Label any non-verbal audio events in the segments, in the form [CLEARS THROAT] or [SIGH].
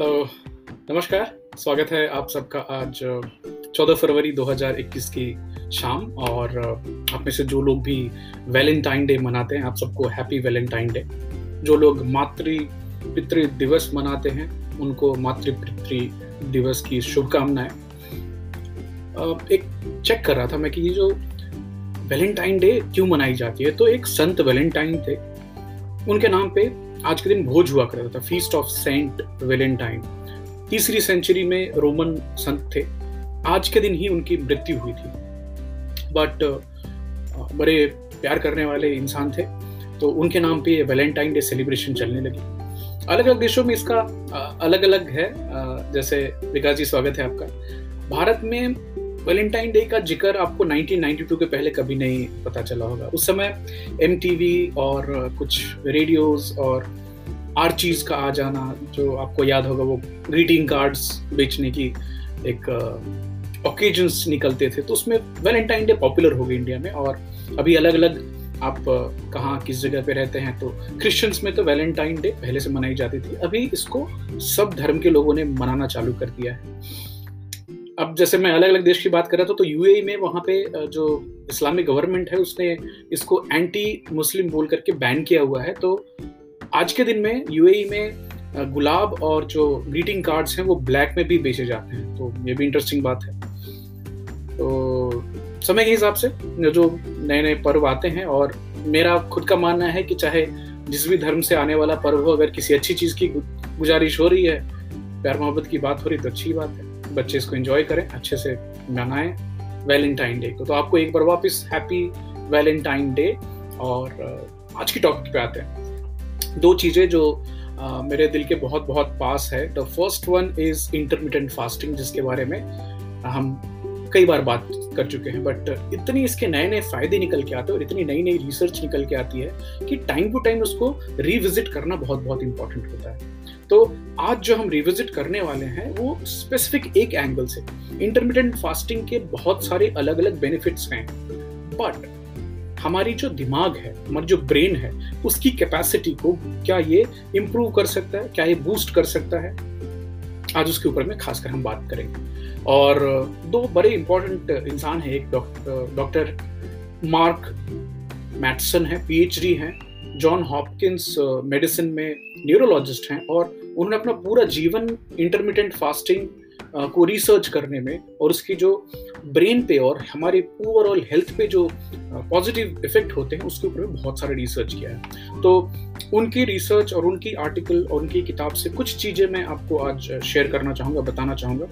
Hello, नमस्कार, स्वागत है आप सबका आज 14 फरवरी 2021 की शाम, और आप में से जो लोग भी वैलेंटाइन डे मनाते हैं, आप सबको हैप्पी वैलेंटाइन डे। जो लोग मातृ पितृ दिवस मनाते हैं, उनको मातृ पितृ दिवस की शुभकामनाएँ। एक चेक कर रहा था मैं कि ये जो वैलेंटाइन डे क्यों मनाई जाती है तो एक संत वैलेंटाइन थे, उनके नाम पे आज के दिन भोज हुआ करता था फीस्ट ऑफ़ सेंट वेलेंटाइन तीसरी सेंचुरी में रोमन संत थे। आज के दिन ही उनकी मृत्यु हुई थी। बट बड़े प्यार करने वाले इंसान थे तो उनके नाम पे वैलेंटाइन डे सेलिब्रेशन चलने लगी। अलग अलग देशों में इसका अलग अलग है। जैसे विकास जी स्वागत है आपका। भारत में वैलेंटाइन डे का ज़िक्र आपको 1992 के पहले कभी नहीं पता चला होगा। उस समय एमटीवी और कुछ रेडियोज और आर चीज़ का आ जाना जो आपको याद होगा, वो ग्रीटिंग कार्ड्स बेचने की एक ओकेजन्स निकलते थे। तो उसमें वैलेंटाइन डे पॉपुलर हो गई इंडिया में और अभी अलग अलग आप कहाँ, किस जगह पे रहते हैं तो क्रिश्चियंस में तो वैलेंटाइन डे पहले से मनाई जाती थी। अभी इसको सब धर्म के लोगों ने मनाना चालू कर दिया है। अब जैसे मैं अलग अलग देश की बात कर रहा था तो यूएई में वहाँ पे जो इस्लामिक गवर्नमेंट है, उसने इसको एंटी मुस्लिम बोल करके बैन किया हुआ है। तो आज के दिन में यूएई में गुलाब और जो ग्रीटिंग कार्ड्स हैं, वो ब्लैक में भी बेचे जाते हैं। तो ये भी इंटरेस्टिंग बात है। तो समय के हिसाब से जो नए नए पर्व आते हैं और मेरा खुद का मानना है कि चाहे जिस भी धर्म से आने वाला पर्व हो, अगर किसी अच्छी चीज़ की गुजारिश हो रही है, प्यार मोहब्बत की बात हो रही तो अच्छी बात है। बच्चे इसको एंजॉय करें, अच्छे से मनाएँ वैलेंटाइन डे को। तो आपको एक बार वापस हैप्पी वैलेंटाइन डे और आज की टॉपिक पे आते हैं। दो चीज़ें जो मेरे दिल के बहुत बहुत पास है। The first one is intermittent fasting जिसके बारे में हम कई बार बात कर चुके हैं। बट इतनी इसके नए नए फ़ायदे निकल के आते हैं और इतनी नई नई रिसर्च निकल के आती है कि टाइम टू टाइम उसको रिविजिट करना बहुत बहुत इंपॉर्टेंट होता है। तो आज जो हम रिविजिट करने वाले हैं, वो स्पेसिफिक एक एंगल से। इंटरमीडियंट फास्टिंग के बहुत सारे अलग अलग बेनिफिट्स हैं। बट हमारी जो दिमाग है, हमारी जो ब्रेन है, उसकी कैपेसिटी को क्या ये इम्प्रूव कर सकता है, क्या ये बूस्ट कर सकता है? आज उसके ऊपर में खासकर हम बात करेंगे। और दो बड़े इंपॉर्टेंट इंसान हैं, एक डॉक्टर मार्क मैटसन है पीएचडी हैं जॉन हॉपकिंस मेडिसिन में न्यूरोलॉजिस्ट हैं और उन्होंने अपना पूरा जीवन इंटरमीडियंट फास्टिंग को रिसर्च करने में और उसकी जो ब्रेन पे और हमारे ओवरऑल हेल्थ पे जो पॉजिटिव इफ़ेक्ट होते हैं, उसके ऊपर बहुत सारा रिसर्च किया है। तो उनकी रिसर्च और उनकी आर्टिकल और उनकी किताब से कुछ चीज़ें मैं आपको आज शेयर करना चाहूँगा, बताना चाहूँगा।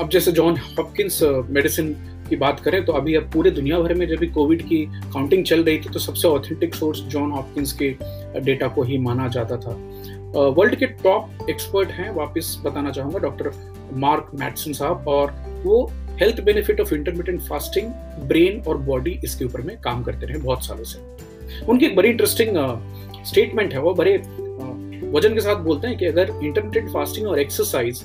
अब जैसे जॉन हॉपकिंस मेडिसिन की बात करें तो अभी अब पूरे दुनिया भर में जब भी कोविड की काउंटिंग चल रही थी तो सबसे ऑथेंटिक सोर्स जॉन हॉपकिंस के डेटा को ही माना जाता था। वर्ल्ड के टॉप एक्सपर्ट हैं, वापस बताना चाहूँगा डॉक्टर मार्क मैटसन साहब, और वो health benefit of intermittent fasting brain और बॉडी इसके ऊपर में काम करते रहे बहुत सालों से। उनकी एक बड़ी इंटरेस्टिंग स्टेटमेंट है, वो बड़े वज़न के साथ बोलते हैं कि अगर इंटरमीडियंट फास्टिंग और एक्सरसाइज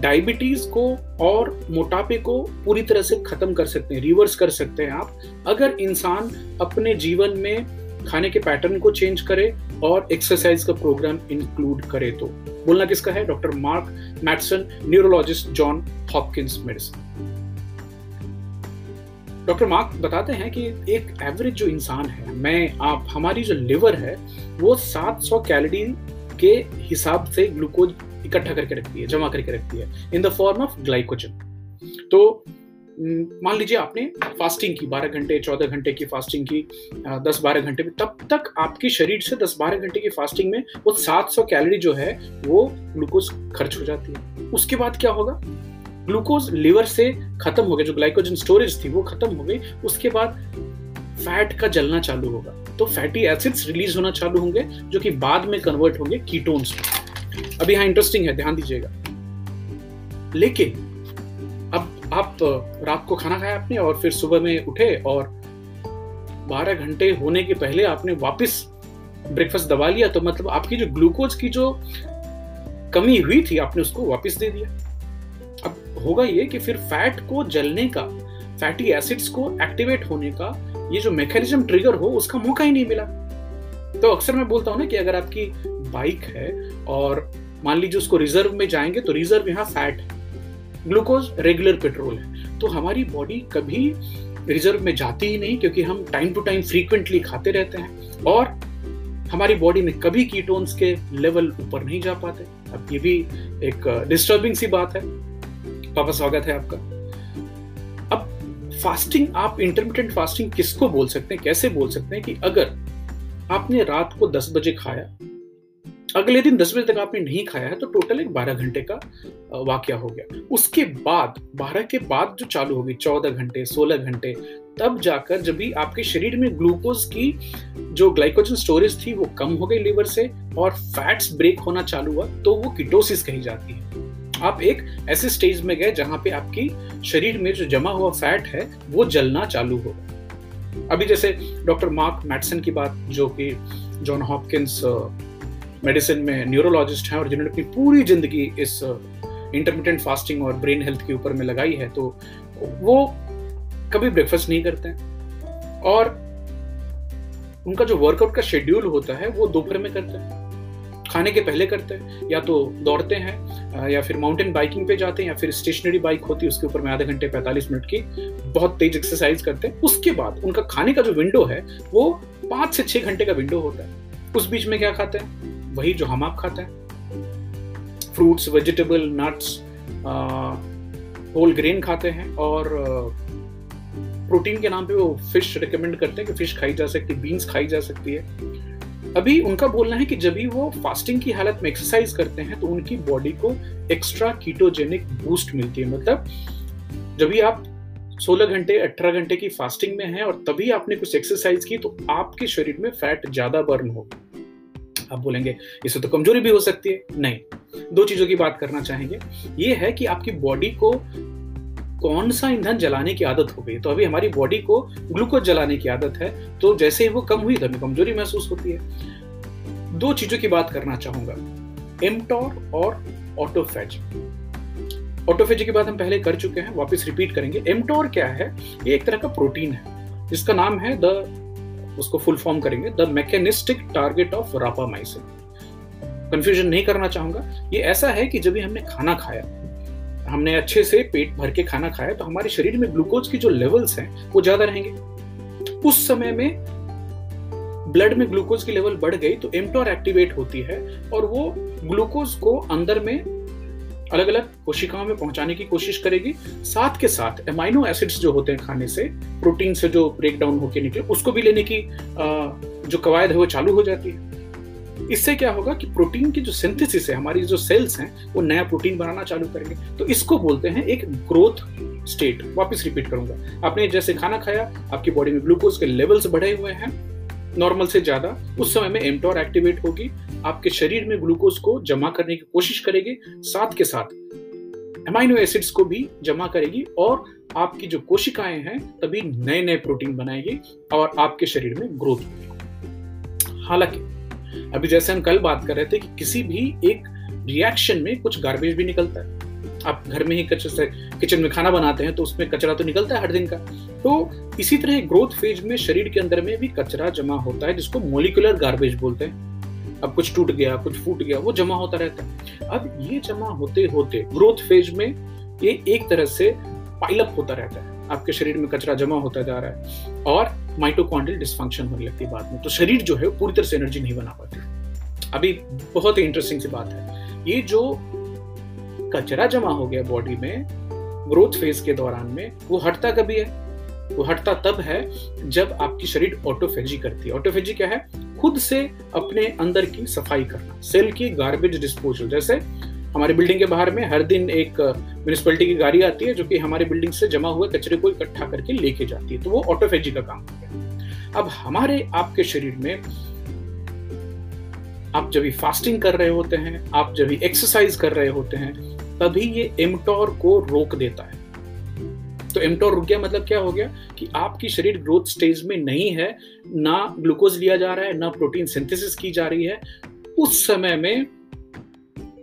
डायबिटीज़ को और मोटापे को पूरी तरह से खत्म कर सकते हैं रिवर्स कर सकते हैं आप। अगर इंसान अपने जीवन में खाने के पैटर्न को चेंज करे और एक्सरसाइज का प्रोग्राम इंक्लूड करे तो। बोलना किसका है? Doctor Mark Mattson neurologist John Hopkins medicine doctor Mark बताते हैं कि एक एवरेज जो इंसान है, मैं, आप, हमारी जो लिवर है, वो 700 कैलोरी के हिसाब से ग्लूकोज इकट्ठा करके रखती है, जमा करके रखती है in the form of glycogen तो मान लीजिए आपने फास्टिंग की 12 घंटे 14 घंटे की फास्टिंग की 10-12 घंटे में, तब तक आपके शरीर से 10-12 घंटे की फास्टिंग में वो 700 कैलोरी जो है, वो ग्लूकोज खर्च हो जाती है। उसके बाद क्या होगा? ग्लूकोज लिवर से खत्म हो गया, जो ग्लाइकोजन स्टोरेज थी, वो खत्म हो गई, उसके बाद फैट का जलना चालू होगा। तो फैटी एसिड्स रिलीज़ होना चालू होंगे, जो कि बाद में कन्वर्ट होंगे कीटोन्स में। अभी यहाँ इंटरेस्टिंग है, ध्यान दीजिएगा। लेकिन, अब आप रात को खाना खाया आपने और फिर सुबह में उठे और 12 घंटे होने के पहले आपने वापस ब्रेकफास्ट दबा लिया तो मतलब आपकी जो ग्लूकोज की जो कमी हुई थी, आपने उसको वापस दे दिया। अब होगा ये कि फिर फैट को जलने का फैटी एसिड्स को एक्टिवेट होने का ये जो मैकेनिज्म ट्रिगर हो, उसका मौका ही नहीं मिला। तो अक्सर मैं बोलता हूँ ना कि अगर आपकी बाइक है और मान लीजिए उसको रिज़र्व में जाएँगे तो रिज़र्व यहाँ फैट है। ग्लूकोज रेगुलर पेट्रोल है। तो हमारी बॉडी कभी रिज़र्व में जाती ही नहीं, क्योंकि हम टाइम टू टाइम फ्रीक्वेंटली खाते रहते हैं और हमारी बॉडी में कभी कीटोन्स के लेवल ऊपर नहीं जा पाते। अब ये भी एक डिस्टर्बिंग सी बात है। पापा, स्वागत है आपका। अब फास्टिंग आप इंटरमीडियंट फास्टिंग किसको बोल सकते हैं? कैसे बोल सकते हैं कि अगर आपने रात को 10 बजे खाया अगले दिन दस बजे तक आपने नहीं खाया है तो टोटल एक बारह घंटे का वाक्य हो गया। उसके बाद, बारह के बाद जो चालू होगी, चौदह घंटे, सोलह घंटे, तब जाकर जब भी आपके शरीर में ग्लूकोज की जो ग्लाइकोजन स्टोरेज थी, वो कम हो गई लीवर से और फैट्स ब्रेक होना चालू हुआ तो वो किटोसिस कही जाती है। आप एक ऐसे स्टेज में गए जहाँ पे आपकी शरीर में जो जमा हुआ फैट है, वो जलना चालू हो। अभी जैसे डॉक्टर मार्क मैटसन की बात, जो कि जॉन हॉपकिंस मेडिसिन में न्यूरोलॉजिस्ट हैं और जिन्होंने अपनी पूरी ज़िंदगी इस इंटरमीडियंट फास्टिंग और ब्रेन हेल्थ के ऊपर में लगाई है तो वो कभी ब्रेकफास्ट नहीं करते हैं। और उनका जो वर्कआउट का शेड्यूल होता है, वो दोपहर में करते हैं। खाने के पहले करते हैं, या तो दौड़ते हैं या फिर माउंटेन बाइकिंग पे जाते हैं, या फिर स्टेशनरी बाइक होती है, उसके ऊपर में आधे घंटे 45 मिनट की बहुत तेज एक्सरसाइज करते हैं। उसके बाद उनका खाने का जो विंडो है, वो पाँच से छह घंटे का विंडो होता है। उस बीच में क्या खाते हैं? वही जो हम आप खाते हैं। Fruits vegetable nuts whole grain खाते हैं और प्रोटीन के नाम पे वो फ़िश रिकमेंड करते हैं कि फ़िश खाई जा सकती है बीन्स खाई जा सकती है। अभी उनका बोलना है कि जब भी वो फास्टिंग की हालत में एक्सरसाइज करते हैं तो उनकी बॉडी को एक्स्ट्रा कीटोजेनिक बूस्ट मिलती है। मतलब जब भी आप 16 घंटे 18 घंटे की फास्टिंग में हैं और तभी आपने कुछ एक्सरसाइज की तो आपके शरीर में फैट ज़्यादा बर्न होगा। आप बोलेंगे, इससे तो कमज़ोरी भी हो सकती है। नहीं, दो चीज़ों की बात करना चाहेंगे। ये है कि आपकी बॉडी को कौन सा ईंधन जलाने की आदत हो गई? तो अभी हमारी बॉडी को ग्लूकोज जलाने की आदत है तो जैसे ही वो कम हुई तो हमें कमज़ोरी महसूस होती है। दो चीज़ों की बात करना चाहूँगा एमटोर और ऑटोफेज ऑटोफेज की बात हम पहले कर चुके हैं, वापस रिपीट करेंगे। एमटोर क्या है? ये एक तरह का प्रोटीन है, जिसका नाम है द उसको फुल फॉर्म करेंगे। The mechanistic target of rapamycin confusion नहीं करना चाहूँगा। ये ऐसा है कि जब भी हमने खाना खाया, हमने अच्छे से पेट भर के खाना खाया तो हमारे शरीर में ग्लूकोज की जो लेवल्स हैं, वो ज़्यादा रहेंगे। उस समय में ब्लड में ग्लूकोज की लेवल बढ़ गई तो एमटोर एक्टिवेट होती है, और वो ग्लूकोज को अंदर में अलग अलग कोशिकाओं में पहुँचाने की कोशिश करेगी। साथ के साथ एमाइनो एसिड्स जो होते हैं खाने से प्रोटीन से जो ब्रेक डाउन होकर निकले, उसको भी लेने की जो कवायद है वो चालू हो जाती है। इससे क्या होगा कि प्रोटीन की जो सिंथेसिस है, हमारी जो सेल्स हैं, वो नया प्रोटीन बनाना चालू करेंगे। तो इसको बोलते हैं एक ग्रोथ स्टेट वापस रिपीट करूँगा। आपने जैसे खाना खाया, आपकी बॉडी में ग्लूकोज के लेवल्स बढ़े हुए हैं। नॉर्मल से ज़्यादा, उस समय में एमटोर एक्टिवेट होगी। आपके शरीर में ग्लूकोज को जमा करने की कोशिश करेगी, साथ के साथ एमाइनो एसिड्स को भी जमा करेगी और आपकी जो कोशिकाएँ हैं, तभी नए नए प्रोटीन बनाएगी और आपके शरीर में ग्रोथ होगी। हालाँकि, अभी जैसे हम कल बात कर रहे थे कि किसी भी एक रिएक्शन में कुछ गार्बेज भी निकलता है। आप घर में ही कचरा किचन में खाना बनाते हैं तो उसमें कचरा तो निकलता है हर दिन का। तो इसी तरह ग्रोथ फ़ेज़ में शरीर के अंदर में भी कचरा जमा होता है, जिसको मोलिकुलर गार्बेज बोलते हैं। अब कुछ टूट गया, कुछ फूट गया, वो जमा होता रहता है। अब ये जमा होते होते ग्रोथ फ़ेज़ में ये एक तरह से पाइलअप होता रहता है। आपके शरीर में कचरा जमा होता जा रहा है और माइटोकॉन्ड्रियल डिस्फंक्शन होने लगती है बाद में। तो शरीर जो है पूरी तरह से एनर्जी नहीं बना पाती। अभी बहुत ही इंटरेस्टिंग सी बात है। ये जो कचरा जमा हो गया बॉडी में ग्रोथ फ़ेज़ के दौरान में, वो हटता कभी है? वो हटता तब है जब आपकी शरीर ऑटोफेजी करती है। ऑटोफेजी क्या है? खुद से अपने अंदर की सफ़ाई करना सेल की गार्बेज डिस्पोजल जैसे हमारी बिल्डिंग के बाहर में हर दिन एक म्यूनिसपैलिटी की गाड़ी आती है जो कि हमारी बिल्डिंग से जमा हुए कचरे को इकट्ठा करके लेके जाती है तो वो ऑटोफेजी का काम हो। गया अब हमारे, आपके शरीर में आप जब फास्टिंग कर रहे होते हैं, आप जब एक्सरसाइज कर रहे होते हैं तभी ये एमटोर को रोक देता है। तो एमटोर रुक गया मतलब क्या हो गया कि आपकी शरीर ग्रोथ स्टेज में नहीं है, ना ग्लूकोज लिया जा रहा है, ना प्रोटीन सिंथेसिस की जा रही है। उस समय में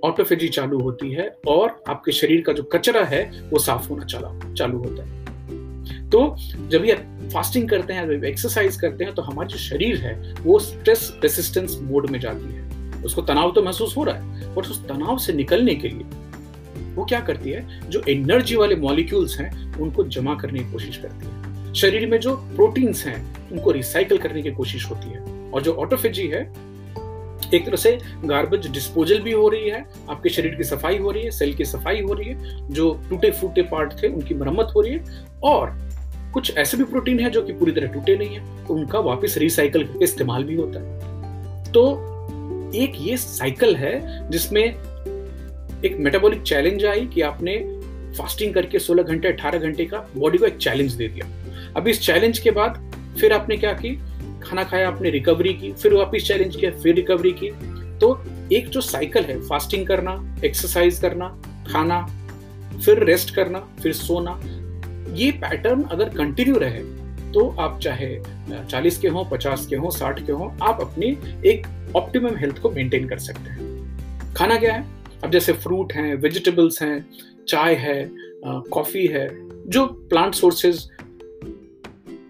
ऑटोफेजी चालू होती है और आपके शरीर का जो कचरा है, वो साफ़ होना चला, चालू होता है। तो जब ये फास्टिंग करते हैं, जब एक्सरसाइज करते हैं तो हमारा जो शरीर है, वो स्ट्रेस रेसिस्टेंस मोड में जाती है। उसको तनाव तो महसूस हो रहा है बट उस तनाव से निकलने के लिए वो क्या करती है? जो एनर्जी वाले मॉलिक्यूल्स हैं, उनको जमा करने की कोशिश करती है। शरीर में जो प्रोटीन्स हैं, उनको रिसाइकल करने की कोशिश होती है। और जो ऑटोफेजी है, एक तरह से गार्बेज डिस्पोजल भी हो रही है, आपके शरीर की सफ़ाई हो रही है सेल की सफ़ाई हो रही है, जो टूटे फूटे पार्ट थे, उनकी मरम्मत हो रही है। और कुछ ऐसे भी प्रोटीन है जो कि पूरी तरह टूटे नहीं है तो उनका वापस रिसाइकल इस्तेमाल भी होता है। तो एक ये साइकिल है जिसमें एक मेटाबॉलिक चैलेंज आई कि आपने फास्टिंग करके 16 घंटे 18 घंटे का बॉडी को एक चैलेंज दे दिया। अब इस चैलेंज के बाद फिर आपने क्या की? खाना खाया आपने रिकवरी की, फिर वापिस चैलेंज किया, फिर रिकवरी की। तो एक जो साइकिल है फास्टिंग करना एक्सरसाइज करना, खाना, फिर रेस्ट करना, फिर सोना, ये पैटर्न अगर कंटिन्यू रहे तो आप चाहे 40 के हों 50 के हों 60 के हों, आप अपनी एक ऑप्टिमम हेल्थ को मेंटेन कर सकते हैं। खाना क्या है? अब जैसे फ्रूट हैं वेजिटेबल्स हैं, चाय है कॉफ़ी है, जो प्लांट सोर्सेज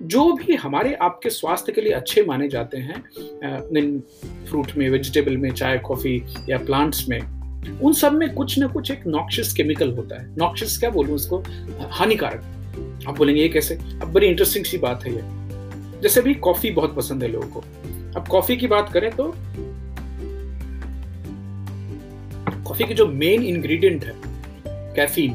जो भी हमारे आपके स्वास्थ्य के लिए अच्छे माने जाते हैं फ्रूट में वेजिटेबल में, चाय कॉफ़ी या प्लांट्स में, उन सब में कुछ ना कुछ एक नॉक्शियस केमिकल होता है। नॉक्शियस क्या बोलूँ उसको हानिकारक। आप बोलेंगे, ये कैसे? अब बड़ी इंटरेस्टिंग सी बात है ये। जैसे भी कॉफ़ी बहुत पसंद है लोगों को। अब कॉफ़ी की बात करें तो कॉफ़ी की जो मेन इंग्रेडिएंट है कैफीन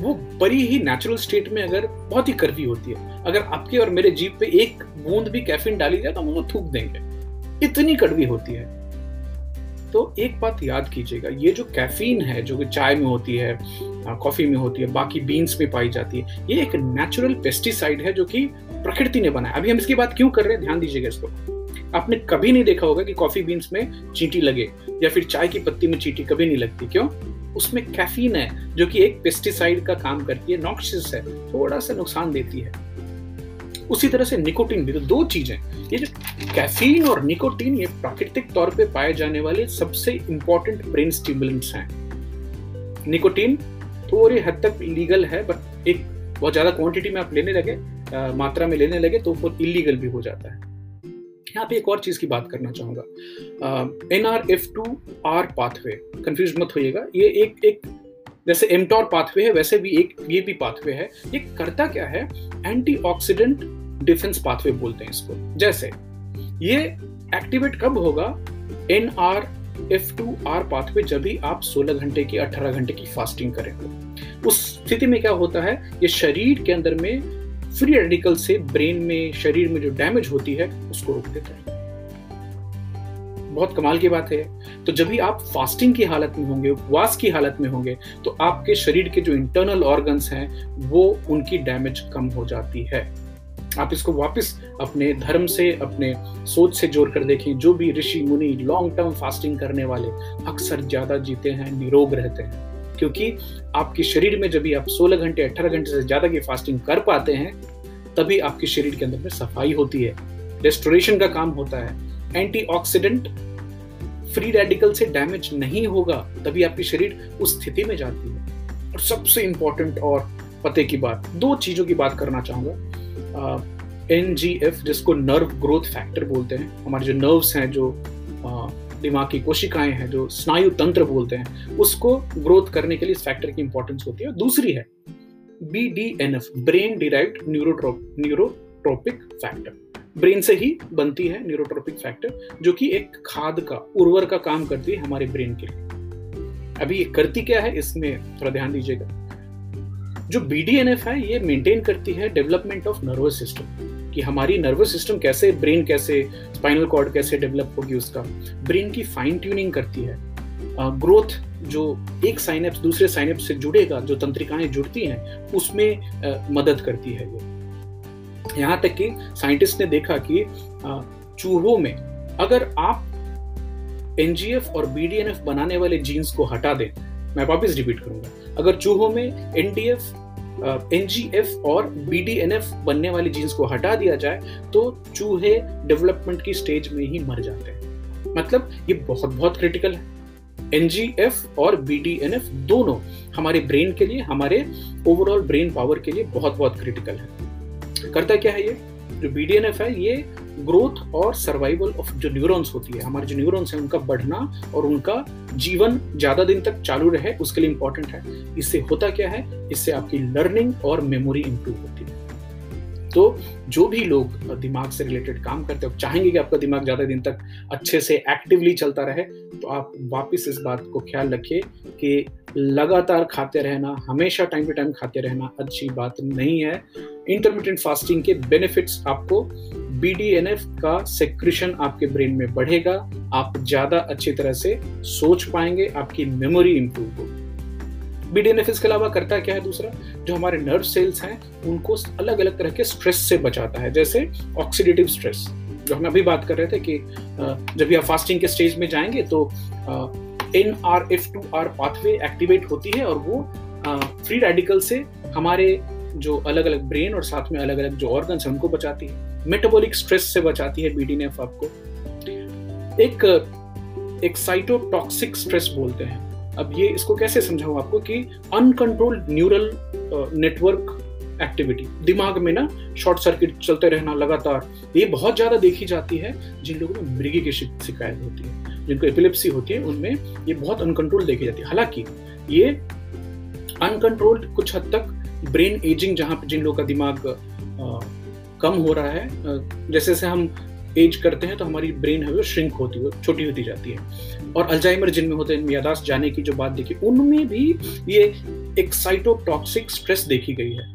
वो बड़ी ही नेचुरल स्टेट में अगर बहुत ही करवी होती है। अगर आपके और मेरे जीप पे एक बूंद भी कैफीन डाली जाए तो हम वो थूक देंगे। इतनी कड़वी होती है। तो एक बात याद कीजिएगा, ये जो कैफीन है, जो कि चाय में होती है कॉफ़ी में होती है, बाकी बीन्स में पाई जाती है, ये एक नेचुरल पेस्टिसाइड है जो कि प्रकृति ने बनाया। अभी हम इसकी बात क्यों कर रहे हैं? ध्यान दीजिएगा इसको। आपने कभी नहीं देखा होगा कि कॉफ़ी बीन्स में चींटी लगे या फिर चाय की पत्ती में चींटी कभी नहीं लगती। क्यों? उसमें कैफीन है जो कि एक पेस्टिसाइड का काम करती है नॉक्सिस है थोड़ा सा नुकसान देती है। उसी तरह से निकोटीन भी तो दो चीज़ें। ये जो कैफीन और निकोटीन ये प्राकृतिक तौर पे पाए जाने वाले सबसे इंपॉर्टेंट ब्रेन स्टिमुलेंट्स हैं। निकोटीन थोड़ी हद तक इलीगल है बट एक बहुत ज़्यादा क्वांटिटी में आप लेने लगे आ, मात्रा में लेने लगे तो वो इलीगल भी हो जाता है। यहाँ पे एक और चीज़ की बात करना चाहूँगा। N R F two R pathway confuse मत होइएगा। ये एक एक जैसे एमटोर पाथवे है, वैसे भी एक ये भी पाथवे है। ये करता क्या है? एंटीऑक्सीडेंट डिफेंस पाथवे बोलते हैं इसको। जैसे, ये एक्टिवेट कब होगा? N R F two R pathway जब भी आप 16 घंटे की 18 घंटे की फास्टिंग करें। उस स्थिति में क्या होता है? ये शरीर के अंदर में फ्री रेडिकल से ब्रेन में, शरीर में जो डैमेज होती है, उसको रोक देता है। बहुत कमाल की बात है। तो जब भी आप फास्टिंग की हालत में होंगे, उपवास की हालत में होंगे तो आपके शरीर के जो इंटरनल ऑर्गन्स हैं, वो उनकी डैमेज कम हो जाती है। आप इसको वापस अपने धर्म से, अपने सोच से जोड़ कर देखें। जो भी ऋषि, मुनि लॉन्ग टर्म फास्टिंग करने वाले अक्सर ज़्यादा जीते हैं, निरोग रहते हैं। क्योंकि आपके शरीर में जब भी आप 16 घंटे 18 घंटे से ज़्यादा की फास्टिंग कर पाते हैं, तभी आपके शरीर के अंदर में सफ़ाई होती है। रेस्टोरेशन का काम होता है। एंटीऑक्सीडेंट फ्री रेडिकल से डैमेज नहीं होगा, तभी आपके शरीर उस स्थिति में जाती है। और सबसे इंपॉर्टेंट और पते की बात, दो चीज़ों की बात करना चाहूँगा। एन जिसको नर्व ग्रोथ फैक्टर बोलते हैं, हमारे जो नर्व्स हैं, जो दिमाग की कोशिकाएँ हैं, जो स्नायु तंत्र बोलते हैं, उसको ग्रोथ करने के लिए इस फैक्टर की इंपॉर्टेंस होती है। दूसरी है B D N F brain derived neurotrophic factor brain से ही बनती है न्यूरोट्रोपिक फैक्टर जो कि एक खाद का, उर्वर का काम करती है हमारे ब्रेन के लिए। अभी ये करती क्या है, इसमें थोड़ा ध्यान दीजिएगा। जो बीडीएनएफ है, ये मेंटेन करती है डेवलपमेंट ऑफ़ नर्वस सिस्टम कि हमारी नर्वस सिस्टम कैसे ब्रेन कैसे स्पाइनल कॉर्ड कैसे डेवलप होगी उसका। ब्रेन की फाइन ट्यूनिंग करती है। ग्रोथ जो एक साइनेप्स दूसरे साइनेप्स से जुड़ेगा, जो तंत्रिकाएँ जुड़ती हैं, उसमें मदद करती है ये यहाँ तक कि साइंटिस्ट ने देखा कि चूहों में अगर आप एनजीएफ और बीडीएनएफ बनाने वाले जीन्स को हटा दें, मैं वापस रिपीट करूँगा, अगर चूहों में एनडीएफ एनजीएफ और बीडीएनएफ बनने वाली जीन्स को हटा दिया जाए तो चूहे डेवलपमेंट की स्टेज में ही मर जाते हैं। मतलब ये बहुत बहुत क्रिटिकल है। एनजीएफ और बीडीएनएफ दोनों हमारे ब्रेन के लिए, हमारे ओवरऑल ब्रेन पावर के लिए बहुत बहुत क्रिटिकल है। करता क्या है ये? जो बीडीएनएफ है, ये ग्रोथ और सर्वाइवल ऑफ़ जो न्यूरॉन्स होती है, हमारे जो न्यूरॉन्स हैं, उनका बढ़ना और उनका जीवन ज़्यादा दिन तक चालू रहे, उसके लिए इंपॉर्टेंट है। इससे होता क्या है? इससे आपकी लर्निंग और मेमोरी इंप्रूव होती है। तो जो भी लोग दिमाग से रिलेटेड काम करते हो चाहेंगे कि आपका दिमाग ज़्यादा दिन तक अच्छे से एक्टिवली चलता रहे तो आप वापस इस बात को ख्याल रखिए कि लगातार खाते रहना, हमेशा टाइम टू टाइम खाते रहना अच्छी बात नहीं है। इंटरमीडियंट फास्टिंग के बेनिफिट्स आपको बीडीएनएफ का सेक्रेशन आपके ब्रेन में बढ़ेगा, आप ज़्यादा अच्छी तरह से सोच पाएँगे, आपकी मेमोरी इंप्रूव होगी। बीडीएनएफएस के अलावा करता क्या है दूसरा? जो हमारे नर्व सेल्स हैं, उनको अलग अलग तरह के स्ट्रेस से बचाता है, जैसे ऑक्सीडेटिव स्ट्रेस जो हम अभी बात कर रहे थे कि जब भी आप फास्टिंग के स्टेज में जाएँगे तो N R F two R pathway activate होती है और वो फ्री रेडिकल से हमारे जो अलग अलग ब्रेन और साथ में अलग अलग जो ऑर्गन है, उनको बचाती है। मेटाबॉलिक स्ट्रेस से बचाती है बीडीएनएफ आपको। एक एक साइटोटॉक्सिक स्ट्रेस बोलते हैं। अब ये इसको कैसे समझाऊं आपको कि अनकंट्रोल्ड न्यूरल नेटवर्क एक्टिविटी दिमाग में ना शॉर्ट सर्किट चलते रहना लगातार ये बहुत ज़्यादा देखी जाती है जिन लोगों में मृगी की शिकायत होती है जिनको एपिलेप्सी होती है उनमें ये बहुत अनकंट्रोल देखी जाती है। हालाँकि ये अनकंट्रोल्ड कुछ हद तक ब्रेन एजिंग जहाँ जिन लोगों का दिमाग आ, कम हो रहा है जैसे जैसे हम एज करते हैं तो हमारी ब्रेन है वो श्रिंक होती है छोटी होती जाती है। और अल्जाइमर जिनमें होते हैं यादाश्त जाने की जो बात देखी, उनमें भी ये एक साइटोटॉक्सिक स्ट्रेस देखी गई है।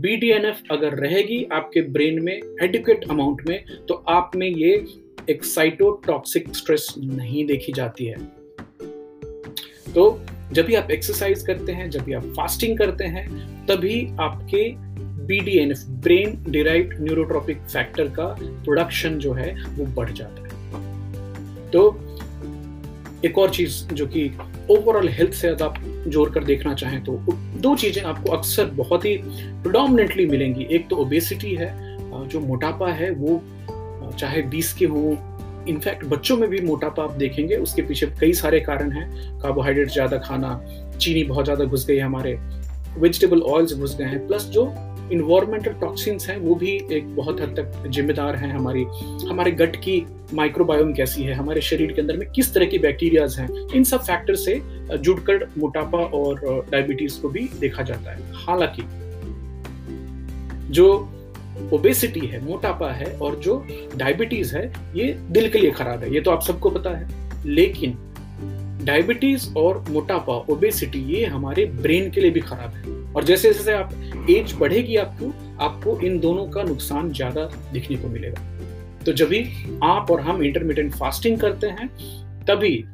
बीडीएनएफ अगर रहेगी आपके ब्रेन में एडिक्वेट अमाउंट में तो आप में ये एक साइटोटॉक्सिक स्ट्रेस नहीं देखी जाती है। तो जब भी आप एक्सरसाइज करते हैं, जब भी आप फास्टिंग करते हैं, तभी आपके BDNF brain derive neurotrophic factor का प्रोडक्शन जो है, वो बढ़ जाता है। तो एक और चीज़ जो कि ओवरऑल हेल्थ से आप जोड़ कर देखना चाहें तो दो चीज़ें आपको अक्सर बहुत ही प्रोडोमिनेटली मिलेंगी। एक तो ओबेसिटी है जो मोटापा है, वो चाहे 20 के हो, इनफैक्ट बच्चों में भी मोटापा आप देखेंगे, उसके पीछे कई सारे कारण हैं। कार्बोहाइड्रेट ज़्यादा खाना, चीनी बहुत ज़्यादा घुस गई हमारे वेजिटेबल ऑयल्स घुस गए हैं प्लस जो इन्वायरमेंटल टॉक्सिन्स हैं, वो भी एक बहुत हद तक जिम्मेदार हैं हमारी, हमारे गट की माइक्रोबायोम कैसी है, हमारे शरीर के अंदर में किस तरह की बैक्टीरियाज हैं, इन सब फैक्टर से जुड़कर मोटापा और डायबिटीज़ को भी देखा जाता है। हालाँकि, जो ओबेसिटी है, मोटापा है और जो डायबिटीज़ है, ये दिल के लिए खराब है, ये तो आप सबको पता है। लेकिन डायबिटीज़ और मोटापा ओबेसिटी ये हमारे ब्रेन के लिए भी खराब है। और जैसे जैसे आप एज बढ़ेगी आपको आपको इन दोनों का नुकसान ज़्यादा दिखने को मिलेगा। तो जब भी आप और हम इंटरमीडियंट फास्टिंग करते हैं, तभी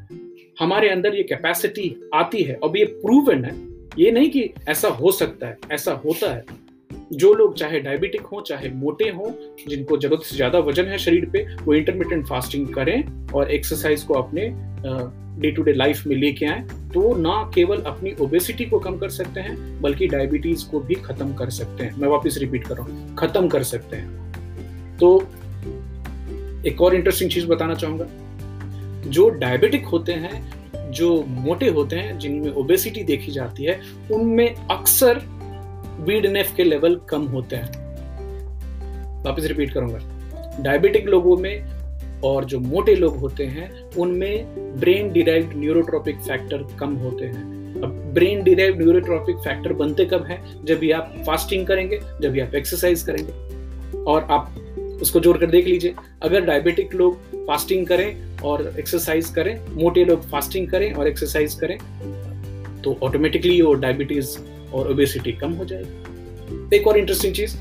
हमारे अंदर ये कैपेसिटी आती है। और ये प्रूवन है। ये नहीं कि ऐसा हो सकता है, ऐसा होता है। जो लोग चाहे डायबिटिक हो, चाहे मोटे हो, जिनको ज़रूरत से ज़्यादा वज़न है शरीर पे, वो इंटरमीडियंट फास्टिंग करें और एक्सरसाइज को अपने डे टू डे लाइफ में लेके आए। तो ना केवल अपनी ओबेसिटी को कम कर सकते हैं, बल्कि डायबिटीज़ को भी खत्म कर सकते हैं। मैं वापस रिपीट कर रहा हूँ, खत्म कर सकते हैं। तो एक और इंटरेस्टिंग चीज़ बताना चाहूँगा। जो डायबिटिक होते हैं, जो मोटे होते हैं, जिनमें ओबेसिटी देखी जाती है, उनमें अक्सर बीडनेफ के लेवल कम होते हैं। वापस रिपीट करूँगा। डायबिटिक लोगों में और जो मोटे लोग होते हैं, उनमें ब्रेन डिराइव्ड न्यूरोट्रॉपिक फैक्टर कम होते हैं। अब ब्रेन डिराइव्ड न्यूरोट्रॉपिक फैक्टर बनते कब है? जब भी आप फास्टिंग करेंगे, जब भी आप एक्सरसाइज करेंगे। और आप उसको जोड़ कर देख लीजिए। अगर डायबिटिक लोग फास्टिंग करें और एक्सरसाइज करें, मोटे लोग फास्टिंग करें और एक्सरसाइज करें तो ऑटोमेटिकली वो डायबिटीज़ और ओबेसिटी कम हो जाएगी। एक और इंटरेस्टिंग चीज़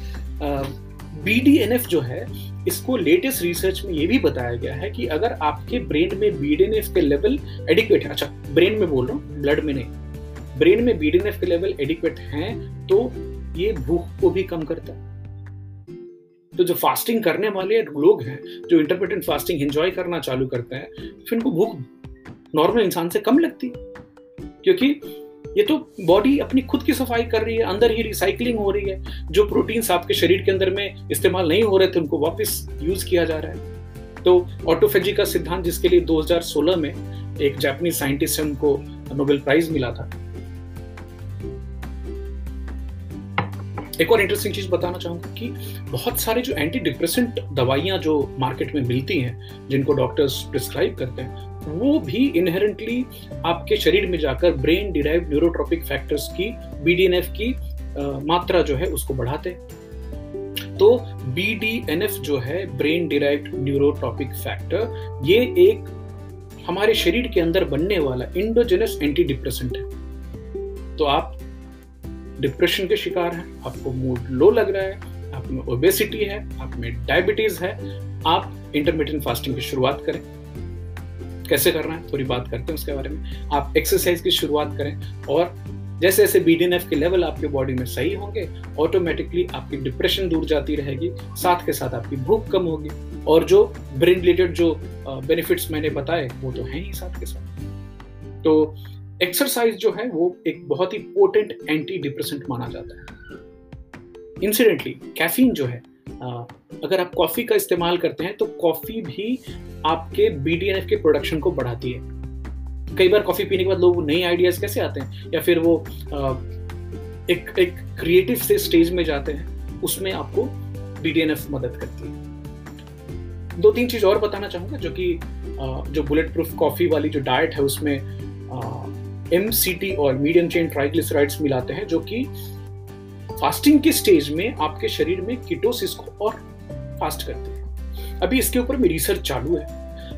बीडीएनएफ जो है, इसको लेटेस्ट रिसर्च में ये भी बताया गया है कि अगर आपके ब्रेन में बीडीएनएफ के लेवल एडिक्वेट है अच्छा ब्रेन में बोल रहा हूँ ब्लड में नहीं ब्रेन में बीडीएनएफ के लेवल एडिक्वेट हैं तो ये भूख को भी कम करता है। तो जो फास्टिंग करने वाले लोग हैं, जो इंटरमीडियंट फास्टिंग एंजॉय करना चालू करते हैं, फिर उनको भूख नॉर्मल इंसान से कम लगती है, क्योंकि ये तो बॉडी अपनी खुद की सफ़ाई कर रही है, अंदर ही रिसाइकलिंग हो रही है। जो प्रोटीन्स आपके शरीर के अंदर में इस्तेमाल नहीं हो रहे थे, उनको वापस यूज़ किया जा रहा है। तो ऑटोफेजी का सिद्धांत जिसके लिए 2016 में एक जापानीज साइंटिस्ट को नोबेल प्राइज मिला था। एक और इंटरेस्टिंग चीज़ बताना चाहूँगा कि बहुत सारे जो एंटी डिप्रेसेंट दवाइयाँ जो मार्केट में मिलती हैं, जिनको डॉक्टर्स प्रिस्क्राइब करते हैं वो भी इनहेरेंटली आपके शरीर में जाकर ब्रेन डिराइव न्यूरोट्रॉपिक फैक्टर्स की बीडीएनएफ की मात्रा जो है उसको बढ़ाते तो बीडीएनएफ जो है ब्रेन डिराइव्ड न्यूरोट्रॉपिक फैक्टर ये एक हमारे शरीर के अंदर बनने वाला इंडोजेनस एंटी डिप्रेसेंट है। तो आप डिप्रेशन के शिकार हैं, आपको मूड लो लग रहा है, आप में ओबेसिटी है, आप में डायबिटीज़ है, आप इंटरमीडियंट फास्टिंग की शुरुआत करें। कैसे करना है, थोड़ी बात करते हैं उसके बारे में। आप एक्सरसाइज की शुरुआत करें और जैसे जैसे बीडीएनएफ के लेवल आपके बॉडी में सही होंगे ऑटोमेटिकली आपकी डिप्रेशन दूर जाती रहेगी, साथ के साथ आपकी भूख कम होगी और जो ब्रेन रिलेटेड जो बेनिफिट्स मैंने बताए, वो तो हैं ही साथ के साथ। तो एक्सरसाइज जो है, वो एक बहुत ही पोटेंट एंटी डिप्रेसेंट माना जाता है। इंसिडेंटली कैफीन जो है अगर आप कॉफ़ी का इस्तेमाल करते हैं तो कॉफ़ी भी आपके बीडीएनएफ के प्रोडक्शन को बढ़ाती है। कई बार कॉफ़ी पीने के बाद लोग नए आइडियाज़ कैसे आते हैं? या फिर वो एक एक क्रिएटिव से स्टेज में जाते हैं, उसमें आपको बीडीएनएफ मदद करती है। दो तीन चीज़ और बताना चाहूँगा, जो कि जो बुलेट प्रूफ कॉफ़ी वाली जो डाइट है, उसमें एम सी टी और मीडियम चेन ट्राइग्लिसराइड्स मिलाते हैं, जो कि फास्टिंग के स्टेज में आपके शरीर में कीटोसिस को और फास्ट करते हैं। अभी इसके ऊपर में रिसर्च चालू है।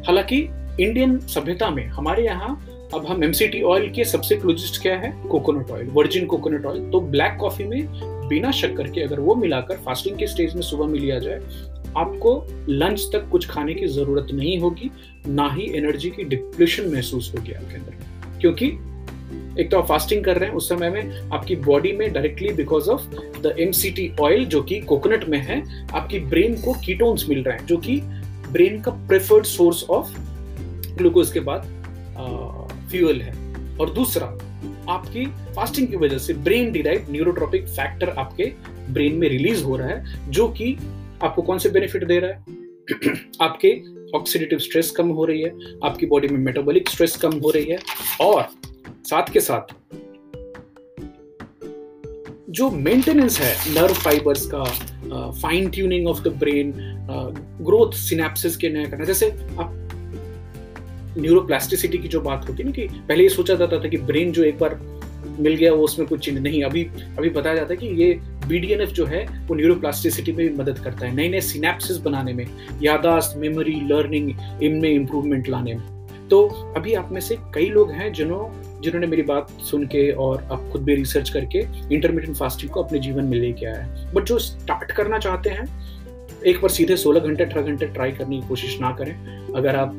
हालाँकि इंडियन सभ्यता में हमारे यहाँ अब हम एमसीटी ऑयल के सबसे क्लोजेस्ट क्या है? Coconut oil virgin coconut oil तो ब्लैक कॉफ़ी में बिना शक्कर के अगर वो मिलाकर फास्टिंग के स्टेज में सुबह में लिया जाए, आपको लंच तक कुछ खाने की ज़रूरत नहीं होगी, ना ही एनर्जी की डिप्रेशन महसूस होगी आपके अंदर। क्योंकि एक तो आप फास्टिंग कर रहे हैं, उस समय में आपकी बॉडी में directly because of the MCT oil जो कि कोकोनट में है, आपकी ब्रेन को कीटोन्स मिल रहे हैं, जो कि ब्रेन का प्रेफर्ड सोर्स ऑफ़ ग्लूकोज के बाद फ्यूल है। और दूसरा, आपकी फास्टिंग की वजह से ब्रेन डिराइव न्यूरोट्रॉपिक फैक्टर आपके ब्रेन में रिलीज़ हो रहा है, जो कि आपको कौन से बेनिफिट दे रहा है? [CLEARS THROAT] आपके ऑक्सीडेटिव स्ट्रेस कम हो रही है, आपकी बॉडी में मेटाबॉलिक स्ट्रेस कम हो रही है, और साथ के साथ। जो मेंटेनेंस है नर्व फाइबर्स का fine tuning of the brain growth synapses के नया करना, जैसे आप न्यूरोप्लास्टिसिटी की जो बात होती है ना कि पहले ये सोचा जाता था कि ब्रेन जो एक बार मिल गया, वो उसमें कुछ चेंज नहीं, अभी अभी बताया जाता है कि ये बीडीएनएफ जो है, वो न्यूरोप्लास्टिसिटी में भी मदद करता है नए नए सिनेप्सिस बनाने में यादाश्त मेमोरी लर्निंग इनमें इंप्रूवमेंट लाने में। तो अभी आप में से कई लोग हैं जिन्हों जिन्होंने मेरी बात सुन के और अब खुद भी रिसर्च करके इंटरमीडियंट फास्टिंग को अपने जीवन में लेके आया है। बट जो स्टार्ट करना चाहते हैं, एक बार सीधे 16 घंटे, अठारह घंटे ट्राई करने की कोशिश ना करें। अगर आप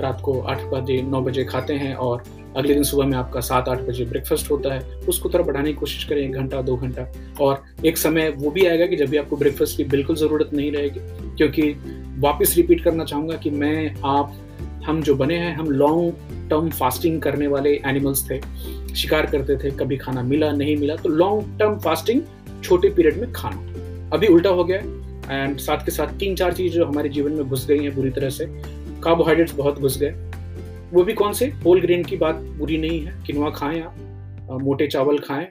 रात को आठ बजे, नौ बजे खाते हैं और अगले दिन सुबह में आपका सात, आठ बजे ब्रेकफास्ट होता है, उसको थोड़ा बढ़ाने की कोशिश करें, एक घंटा, दो घंटा। और एक समय वो भी आएगा कि जब भी आपको ब्रेकफास्ट की बिल्कुल ज़रूरत नहीं रहेगी, क्योंकि वापस रिपीट करना चाहूँगा कि मैं, आप हम जो बने हैं, हम लॉन्ग टर्म फास्टिंग करने वाले एनिमल्स थे, शिकार करते थे, कभी खाना मिला, नहीं मिला तो लॉन्ग टर्म फास्टिंग छोटे पीरियड में खाना। अभी उल्टा हो गया है एंड साथ के साथ तीन चार चीज़ जो हमारे जीवन में घुस गई हैं बुरी तरह से कार्बोहाइड्रेट्स बहुत घुस गए। वो भी कौन से? होल ग्रेन की बात बुरी नहीं है किनवा खाएँ आप मोटे चावल खाएँ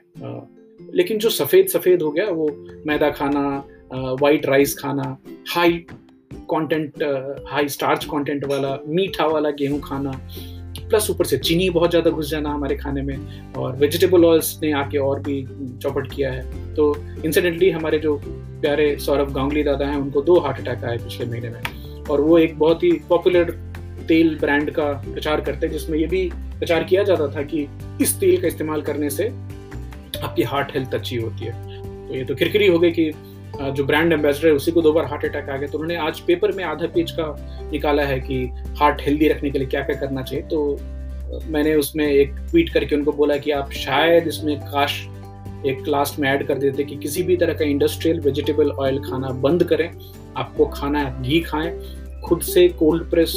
लेकिन जो सफ़ेद सफ़ेद हो गया, वो मैदा खाना वाइट राइस खाना high content high starch content वाला, मीठा वाला गेहूँ खाना प्लस ऊपर से चीनी बहुत ज़्यादा घुस जाना हमारे खाने में, और वेजिटेबल ऑयल्स ने आके और भी चौपट किया है। तो इंसिडेंटली हमारे जो प्यारे सौरभ गांगुली दादा हैं, उनको दो हार्ट अटैक आए पिछले महीने में, और वो एक बहुत ही पॉपुलर तेल ब्रांड का प्रचार करते हैं, जिसमें ये भी प्रचार किया जाता था कि इस तेल का इस्तेमाल करने से आपकी हार्ट हेल्थ अच्छी होती है। तो ये तो किरकिरी हो गई कि जो ब्रांड एम्बेसडर है, उसी को दो बार हार्ट अटैक आ गया। तो उन्होंने आज पेपर में आधा पेज का निकाला है कि हार्ट हेल्दी रखने के लिए क्या क्या करना चाहिए। तो मैंने उसमें एक ट्वीट करके उनको बोला कि आप शायद इसमें काश एक लास्ट में ऐड कर देते कि किसी भी तरह का इंडस्ट्रियल वेजिटेबल ऑयल खाना बंद करें। आपको खाना घी खाएँ, खुद से कोल्ड प्रेस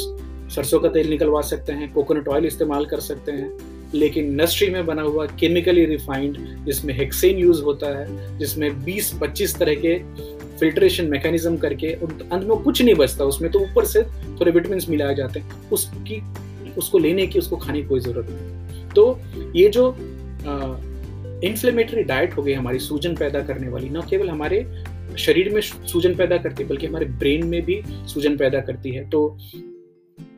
सरसों का तेल निकलवा सकते हैं कोकोनट ऑयल इस्तेमाल कर सकते हैं। लेकिन इंडस्ट्री में बना हुआ केमिकली रिफाइंड जिसमें हेक्सेन यूज़ होता है, जिसमें 20-25 तरह के फिल्ट्रेशन मैकेनिज्म करके अंत में कुछ नहीं बचता, उसमें तो ऊपर से थोड़े विटामिन मिलाए जाते हैं। उसकी, उसको लेने की, उसको खाने की कोई ज़रूरत नहीं। तो ये जो इन्फ्लेमेटरी डाइट हो गई हमारी, सूजन पैदा करने वाली, न केवल हमारे शरीर में सूजन पैदा करती है बल्कि हमारे ब्रेन में भी सूजन पैदा करती है। तो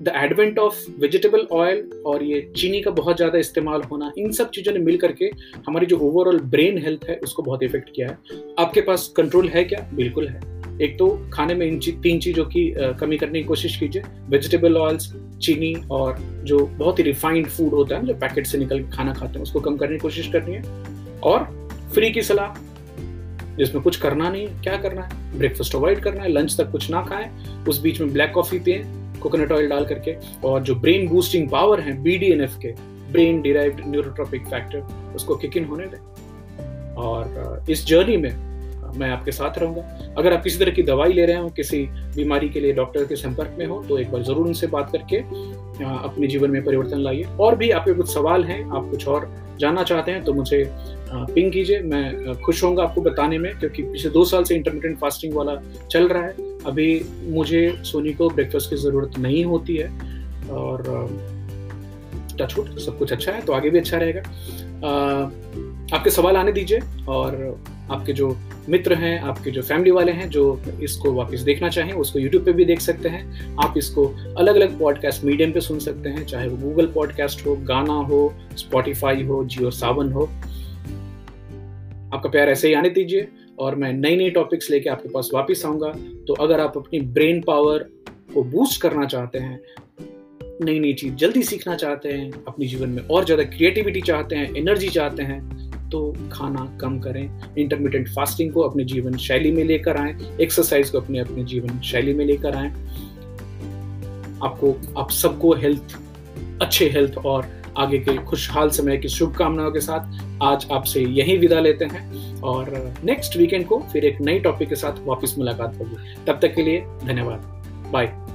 the advent of vegetable oil और ये चीनी का बहुत ज़्यादा इस्तेमाल होना, इन सब चीज़ों ने मिल करके हमारी जो ओवरऑल ब्रेन हेल्थ है, उसको बहुत इफ़ेक्ट किया है। आपके पास कंट्रोल है क्या? बिल्कुल है। एक तो खाने में इन तीन चीज़ों की कमी करने की कोशिश कीजिए। वेजिटेबल ऑयल्स चीनी और जो बहुत ही रिफाइंड फ़ूड होता है जो पैकेट से निकल के खाना खाते हैं, उसको कम करने की कोशिश करनी है। और फ्री की सलाह, जिसमें कुछ करना नहीं है, क्या करना है? ब्रेकफास्ट अवॉइड करना है लंच तक कुछ ना खाएँ, उस बीच में ब्लैक कॉफ़ी पिए। कोकोनट ऑयल डाल करके, और जो ब्रेन बूस्टिंग पावर है बी डी एन एफ़ के ब्रेन डिराइव्ड न्यूरोट्रॉपिक फैक्टर उसको किक इन होने दें। और इस जर्नी में मैं आपके साथ रहूँगा। अगर आप किसी तरह की दवाई ले रहे हो, किसी बीमारी के लिए डॉक्टर के संपर्क में हो तो एक बार ज़रूर उनसे बात करके अपने जीवन में परिवर्तन लाइए। और भी आपके कुछ सवाल हैं, आप कुछ और जानना चाहते हैं तो मुझे पिंग कीजिए। मैं खुश होऊँगा आपको बताने में, क्योंकि पिछले दो साल से इंटरमीडियंट फास्टिंग वाला चल रहा है। अभी मुझे सोनी को ब्रेकफास्ट की ज़रूरत नहीं होती है, और टचवुड सब कुछ अच्छा है तो आगे भी अच्छा रहेगा। आपके सवाल आने दीजिए, और आपके जो मित्र हैं, आपके जो फैमिली वाले हैं, जो इसको वापस देखना चाहें, उसको यूट्यूब पे भी देख सकते हैं। आप इसको अलग अलग पॉडकास्ट मीडियम पे सुन सकते हैं, चाहे वो गूगल पॉडकास्ट हो, गाना हो स्पॉटिफाई हो जियो सावन हो। आपका प्यार ऐसे ही आने दीजिए और मैं नई नई टॉपिक्स लेके आपके पास वापस आऊँगा। तो अगर आप अपनी ब्रेन पावर को बूस्ट करना चाहते हैं नई नई चीज़ जल्दी सीखना चाहते हैं, अपने जीवन में और ज़्यादा क्रिएटिविटी चाहते हैं एनर्जी चाहते हैं तो खाना कम करें इंटरमीडियंट फास्टिंग को अपने जीवन शैली में लेकर आए एक्सरसाइज को अपने अपने जीवन शैली में लेकर आए। आपको, आप सबको हेल्थ अच्छे हेल्थ और आगे के खुशहाल समय की शुभकामनाओं के साथ आज आपसे यही विदा लेते हैं और नेक्स्ट वीकेंड को फिर एक नई टॉपिक के साथ वापस मुलाकात होगी। तब तक के लिए धन्यवाद। बाय